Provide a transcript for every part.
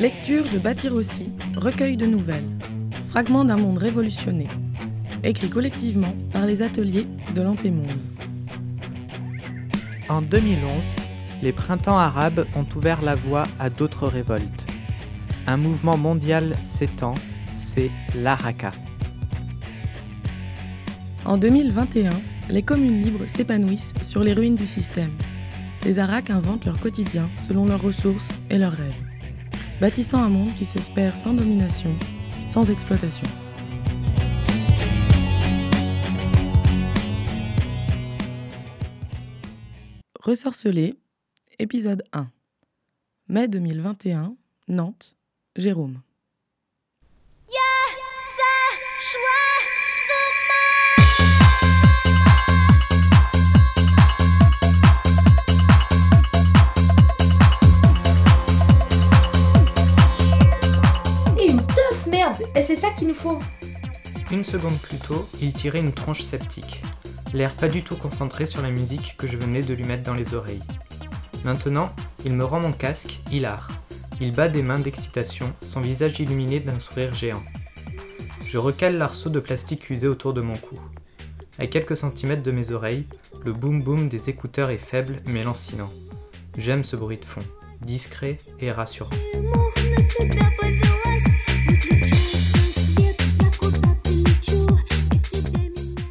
Lecture de Bâtir aussi, recueil de nouvelles, fragments d'un monde révolutionné, écrit collectivement par les ateliers de l'Antémonde. En 2011, les printemps arabes ont ouvert la voie à d'autres révoltes. Un mouvement mondial s'étend, c'est l'Araka. En 2021, les communes libres s'épanouissent sur les ruines du système. Les Arak inventent leur quotidien selon leurs ressources et leurs rêves, bâtissant un monde qui s'espère sans domination, sans exploitation. Ressorcelé, épisode 1. Mai 2021, Nantes, Jérôme. Nous faut. Une seconde plus tôt, il tirait une tronche sceptique, l'air pas du tout concentré sur la musique que je venais de lui mettre dans les oreilles. Maintenant, il me rend mon casque, hilar. Il bat des mains d'excitation, son visage illuminé d'un sourire géant. Je recale l'arceau de plastique usé autour de mon cou. À quelques centimètres de mes oreilles, le boum boum des écouteurs est faible mais lancinant. J'aime ce bruit de fond, discret et rassurant.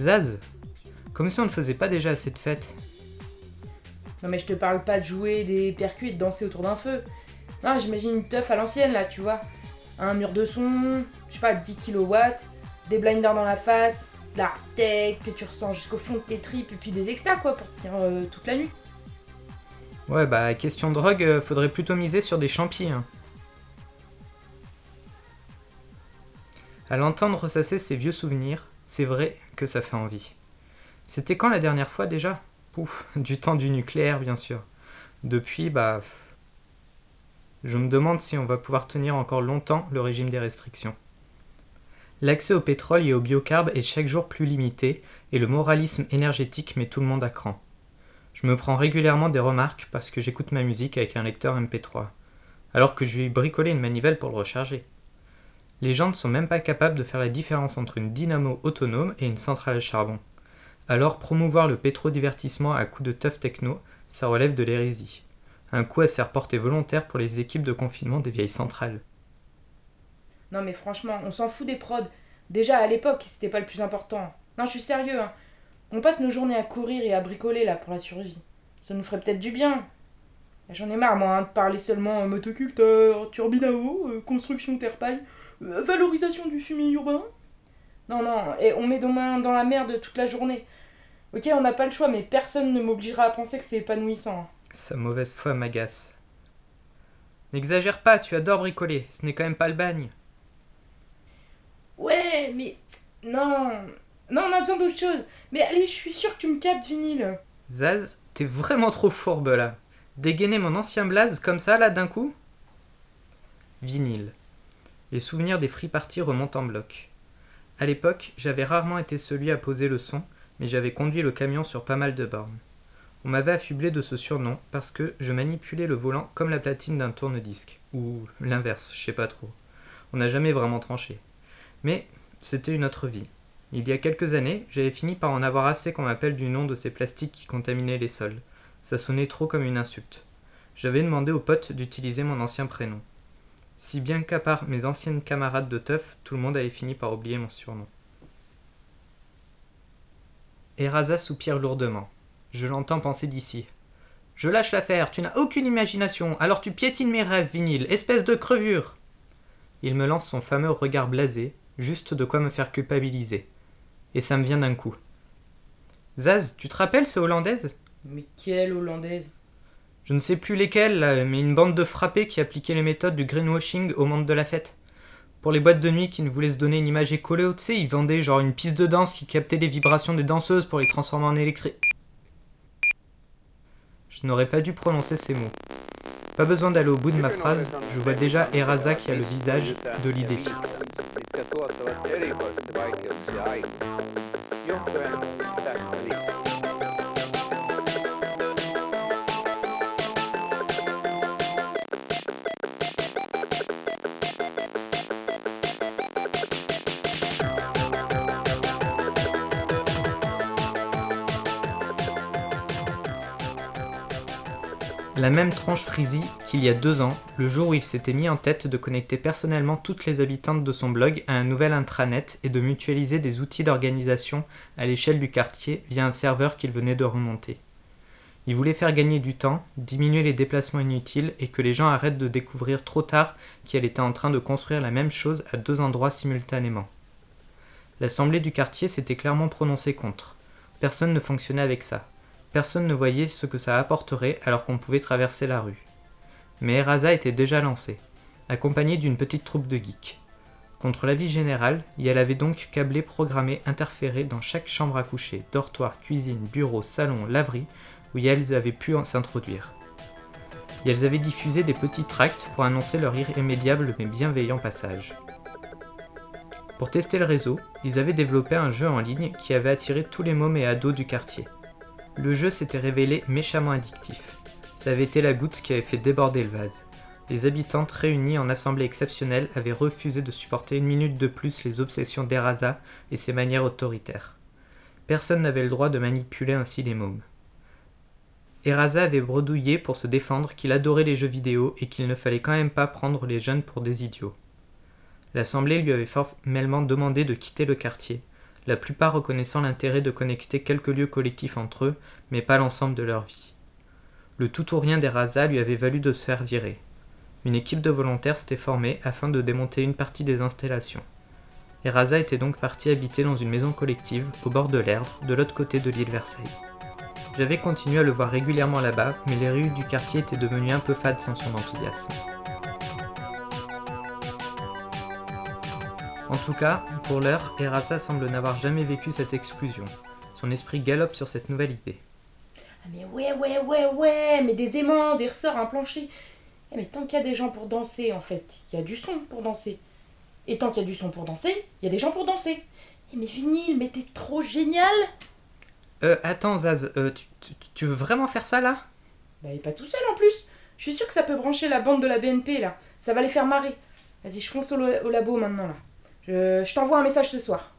Zaz, comme si on ne faisait pas déjà assez de fêtes. Non mais je te parle pas de jouer des percus et de danser autour d'un feu. Non, j'imagine une teuf à l'ancienne là, tu vois. Un mur de son, je sais pas, 10 kW, des blinders dans la face, de la tech que tu ressens jusqu'au fond de tes tripes et puis des extas quoi pour tenir euh, toute la nuit. Ouais bah question drogue, euh, faudrait plutôt miser sur des champis. Hein. À l'entendre ressasser ses vieux souvenirs, c'est vrai ça fait envie. C'était quand la dernière fois déjà? Pouf, du temps du nucléaire bien sûr. Depuis, bah... Je me demande si on va pouvoir tenir encore longtemps le régime des restrictions. L'accès au pétrole et au biocarbe est chaque jour plus limité et le moralisme énergétique met tout le monde à cran. Je me prends régulièrement des remarques parce que j'écoute ma musique avec un lecteur MP3, alors que je lui ai une manivelle pour le recharger. Les gens ne sont même pas capables de faire la différence entre une dynamo autonome et une centrale à charbon. Alors promouvoir le pétro-divertissement à coup de teuf techno, ça relève de l'hérésie. Un coup à se faire porter volontaire pour les équipes de confinement des vieilles centrales. Non mais franchement, on s'en fout des prods. Déjà à l'époque, c'était pas le plus important. Non, je suis sérieux. Hein. On passe nos journées à courir et à bricoler là pour la survie. Ça nous ferait peut-être du bien. J'en ai marre moi hein, de parler seulement motoculteur, turbine à eau, euh, construction terre-paille. Euh, valorisation du fumier urbain? Non, non, et on met nos mains dans la merde toute la journée. Ok, on n'a pas le choix, mais personne ne m'obligera à penser que c'est épanouissant. Sa mauvaise foi m'agace. N'exagère pas, tu adores bricoler, ce n'est quand même pas le bagne. Ouais, mais. Non. Non, on a besoin d'autre chose. Mais allez, je suis sûr que tu me captes, vinyle. Zaz, t'es vraiment trop fourbe là. Dégainer mon ancien blaze comme ça là d'un coup? Vinyle. Les souvenirs des free parties remontent en bloc. À l'époque, j'avais rarement été celui à poser le son, mais j'avais conduit le camion sur pas mal de bornes. On m'avait affublé de ce surnom parce que je manipulais le volant comme la platine d'un tourne-disque, ou l'inverse, je sais pas trop. On n'a jamais vraiment tranché. Mais c'était une autre vie. Il y a quelques années, j'avais fini par en avoir assez qu'on m'appelle du nom de ces plastiques qui contaminaient les sols. Ça sonnait trop comme une insulte. J'avais demandé aux potes d'utiliser mon ancien prénom si bien qu'à part mes anciennes camarades de teuf, tout le monde avait fini par oublier mon surnom. Eraza soupire lourdement. Je l'entends penser d'ici. Je lâche l'affaire, tu n'as aucune imagination, alors tu piétines mes rêves, vinyle, espèce de crevure Il me lance son fameux regard blasé, juste de quoi me faire culpabiliser. Et ça me vient d'un coup. Zaz, tu te rappelles ce hollandaise? Mais quelle hollandaise? Je ne sais plus lesquels, mais une bande de frappés qui appliquait les méthodes du greenwashing au monde de la fête. Pour les boîtes de nuit qui ne voulaient se donner une image écolée, tu sais, ils vendaient genre une piste de danse qui captait les vibrations des danseuses pour les transformer en électrique. Je n'aurais pas dû prononcer ces mots. Pas besoin d'aller au bout de ma phrase, je vois déjà Eraza qui a le visage de l'idée fixe. La même tranche frisée qu'il y a deux ans, le jour où il s'était mis en tête de connecter personnellement toutes les habitantes de son blog à un nouvel intranet et de mutualiser des outils d'organisation à l'échelle du quartier via un serveur qu'il venait de remonter. Il voulait faire gagner du temps, diminuer les déplacements inutiles et que les gens arrêtent de découvrir trop tard qu'elle était en train de construire la même chose à deux endroits simultanément. L'assemblée du quartier s'était clairement prononcée contre. Personne ne fonctionnait avec ça. Personne ne voyait ce que ça apporterait alors qu'on pouvait traverser la rue. Mais Eraza était déjà lancée, accompagnée d'une petite troupe de geeks. Contre l'avis général, et elle avait donc câblé, programmé, interféré dans chaque chambre à coucher, dortoir, cuisine, bureau, salon, laverie, où elles avaient pu s'introduire. Et elles avaient diffusé des petits tracts pour annoncer leur irrémédiable mais bienveillant passage. Pour tester le réseau, ils avaient développé un jeu en ligne qui avait attiré tous les mômes et ados du quartier. Le jeu s'était révélé méchamment addictif. Ça avait été la goutte qui avait fait déborder le vase. Les habitantes réunies en assemblée exceptionnelle avaient refusé de supporter une minute de plus les obsessions d'Eraza et ses manières autoritaires. Personne n'avait le droit de manipuler ainsi les mômes. Eraza avait bredouillé pour se défendre qu'il adorait les jeux vidéo et qu'il ne fallait quand même pas prendre les jeunes pour des idiots. L'Assemblée lui avait formellement demandé de quitter le quartier, la plupart reconnaissant l'intérêt de connecter quelques lieux collectifs entre eux, mais pas l'ensemble de leur vie. Le tout ou rien d'Eraza lui avait valu de se faire virer. Une équipe de volontaires s'était formée afin de démonter une partie des installations. Eraza était donc parti habiter dans une maison collective au bord de l'Erdre, de l'autre côté de l'île Versailles. J'avais continué à le voir régulièrement là-bas, mais les rues du quartier étaient devenues un peu fades sans son enthousiasme. En tout cas, pour l'heure, Erasa semble n'avoir jamais vécu cette exclusion. Son esprit galope sur cette nouvelle idée. Ah mais ouais, ouais, ouais, ouais, mais des aimants, des ressorts, un plancher. Eh mais tant qu'il y a des gens pour danser, en fait, il y a du son pour danser. Et tant qu'il y a du son pour danser, il y a des gens pour danser. Eh mais vinyle, mais t'es trop génial euh, attends, Zaz, euh, tu, veux vraiment faire ça là? Bah, il est pas tout seul en plus. Je suis sûre que ça peut brancher la bande de la BNP là. Ça va les faire marrer. Vas-y, je fonce au, labo maintenant là. Je, t'envoie un message ce soir.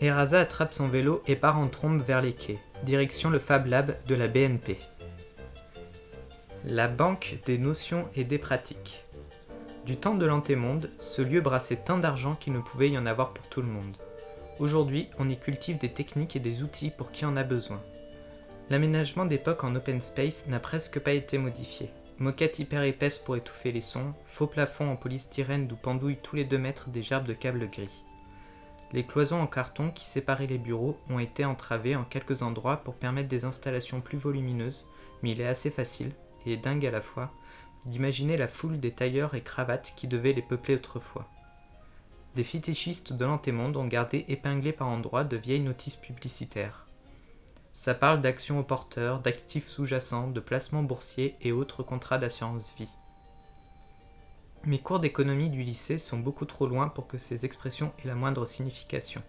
Eraza attrape son vélo et part en trombe vers les quais, direction le Fab Lab de la BNP. La banque des notions et des pratiques. Du temps de l'antémonde, ce lieu brassait tant d'argent qu'il ne pouvait y en avoir pour tout le monde. Aujourd'hui, on y cultive des techniques et des outils pour qui en a besoin. L'aménagement d'époque en open space n'a presque pas été modifié. Moquette hyper épaisse pour étouffer les sons, faux plafond en polystyrène d'où pendouillent tous les deux mètres des gerbes de câbles gris. Les cloisons en carton qui séparaient les bureaux ont été entravées en quelques endroits pour permettre des installations plus volumineuses, mais il est assez facile, et dingue à la fois, d'imaginer la foule des tailleurs et cravates qui devaient les peupler autrefois. Des fétichistes de l'antémonde ont gardé épinglés par endroits de vieilles notices publicitaires. Ça parle d'actions aux porteurs, d'actifs sous-jacents, de placements boursiers et autres contrats d'assurance vie. Mes cours d'économie du lycée sont beaucoup trop loin pour que ces expressions aient la moindre signification.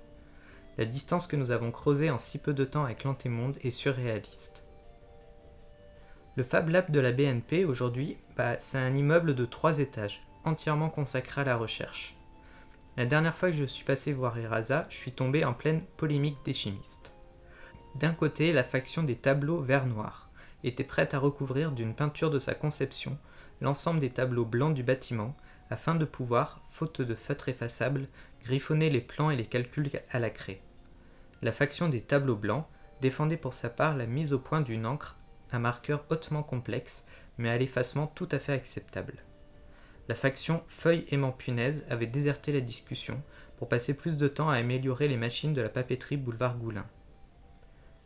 La distance que nous avons creusée en si peu de temps avec l'antémonde est surréaliste. Le Fab Lab de la BNP aujourd'hui, bah, c'est un immeuble de trois étages, entièrement consacré à la recherche. La dernière fois que je suis passé voir Eraza, je suis tombé en pleine polémique des chimistes. D'un côté, la faction des tableaux vert-noir était prête à recouvrir d'une peinture de sa conception l'ensemble des tableaux blancs du bâtiment afin de pouvoir, faute de feutre effaçable, griffonner les plans et les calculs à la craie. La faction des tableaux blancs défendait pour sa part la mise au point d'une encre, un marqueur hautement complexe, mais à l'effacement tout à fait acceptable la faction Feuille aimant punaise avait déserté la discussion pour passer plus de temps à améliorer les machines de la papeterie boulevard Goulin.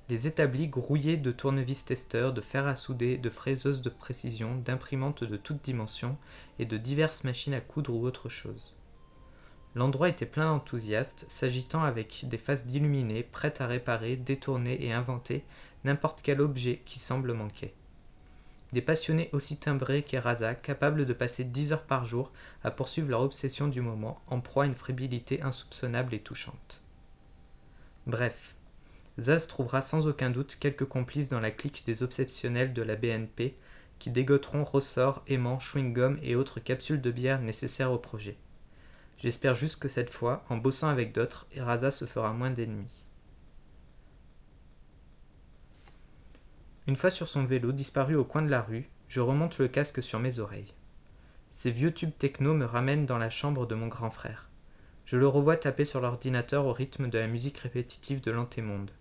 Les établis grouillés de tournevis-testeurs, de fer à souder, de fraiseuses de précision, d'imprimantes de toutes dimensions et de diverses machines à coudre ou autre chose. L'endroit était plein d'enthousiastes, s'agitant avec des faces d'illuminés, prêtes à réparer, détourner et inventer n'importe quel objet qui semble manquer. Des passionnés aussi timbrés qu'Eraza, capables de passer dix heures par jour à poursuivre leur obsession du moment, en proie à une frébilité insoupçonnable et touchante. Bref, Zaz trouvera sans aucun doute quelques complices dans la clique des obsessionnels de la BNP qui dégoteront ressorts, aimants, chewing-gum et autres capsules de bière nécessaires au projet. J'espère juste que cette fois, en bossant avec d'autres, Eraza se fera moins d'ennemis. Une fois sur son vélo disparu au coin de la rue, je remonte le casque sur mes oreilles. Ces vieux tubes techno me ramènent dans la chambre de mon grand frère. Je le revois taper sur l'ordinateur au rythme de la musique répétitive de l'antémonde.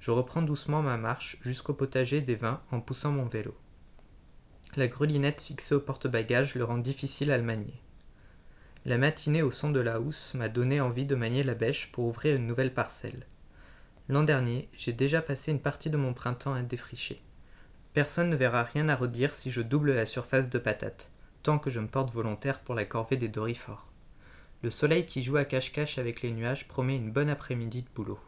Je reprends doucement ma marche jusqu'au potager des vins en poussant mon vélo. La grelinette fixée au porte-bagages le rend difficile à le manier. La matinée au son de la housse m'a donné envie de manier la bêche pour ouvrir une nouvelle parcelle. L'an dernier, j'ai déjà passé une partie de mon printemps à défricher. Personne ne verra rien à redire si je double la surface de patates, tant que je me porte volontaire pour la corvée des dorifores. Le soleil qui joue à cache-cache avec les nuages promet une bonne après-midi de boulot.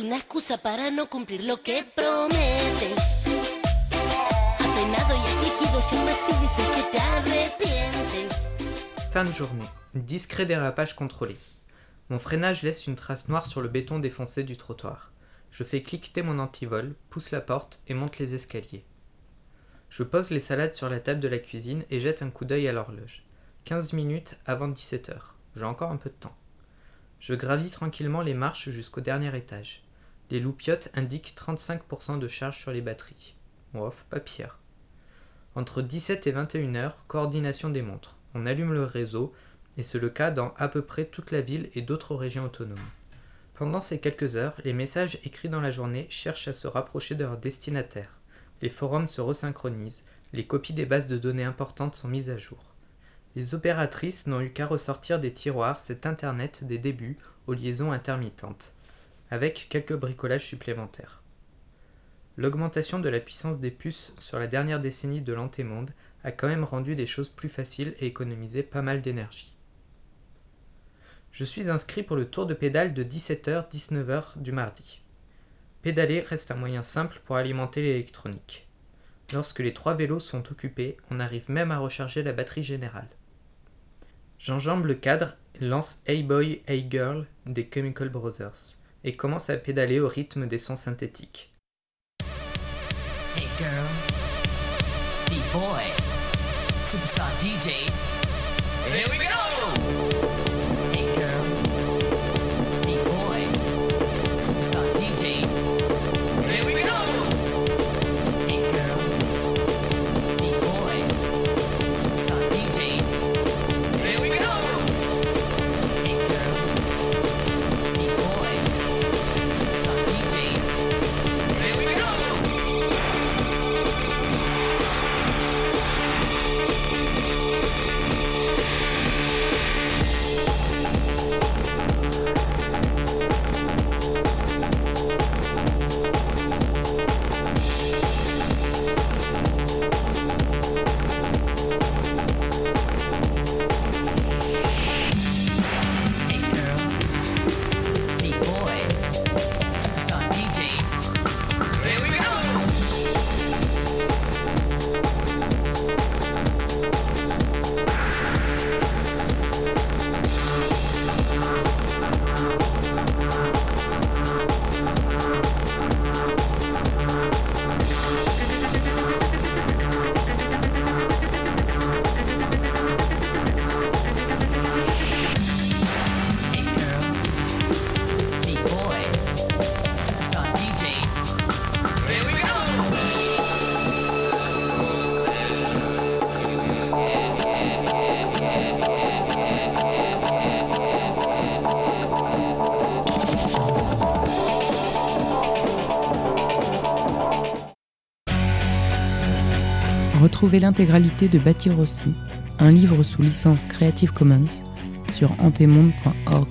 Una excusa para no cumplir lo que prometes. Fin de journée. Discret dérapage contrôlé. Mon freinage laisse une trace noire sur le béton défoncé du trottoir. Je fais cliqueter mon antivol, pousse la porte et monte les escaliers. Je pose les salades sur la table de la cuisine et jette un coup d'œil à l'horloge. 15 minutes avant 17 heures. J'ai encore un peu de temps. Je gravis tranquillement les marches jusqu'au dernier étage. Les loupiottes indiquent 35% de charge sur les batteries. Ouf, pas pire. Entre 17 et 21 heures, coordination des montres. On allume le réseau, et c'est le cas dans à peu près toute la ville et d'autres régions autonomes. Pendant ces quelques heures, les messages écrits dans la journée cherchent à se rapprocher de leur destinataire. Les forums se resynchronisent, les copies des bases de données importantes sont mises à jour. Les opératrices n'ont eu qu'à ressortir des tiroirs cet Internet des débuts aux liaisons intermittentes avec quelques bricolages supplémentaires. L'augmentation de la puissance des puces sur la dernière décennie de l'antémonde a quand même rendu des choses plus faciles et économisé pas mal d'énergie. Je suis inscrit pour le tour de pédale de 17h-19h du mardi. Pédaler reste un moyen simple pour alimenter l'électronique. Lorsque les trois vélos sont occupés, on arrive même à recharger la batterie générale. J'enjambe le cadre lance Hey Boy, Hey Girl des Chemical Brothers et commence à pédaler au rythme des sons synthétiques. Girls, beat boys, superstar DJs. Here we go! Retrouvez l'intégralité de Bâtir aussi, un livre sous licence Creative Commons, sur antemonde.org.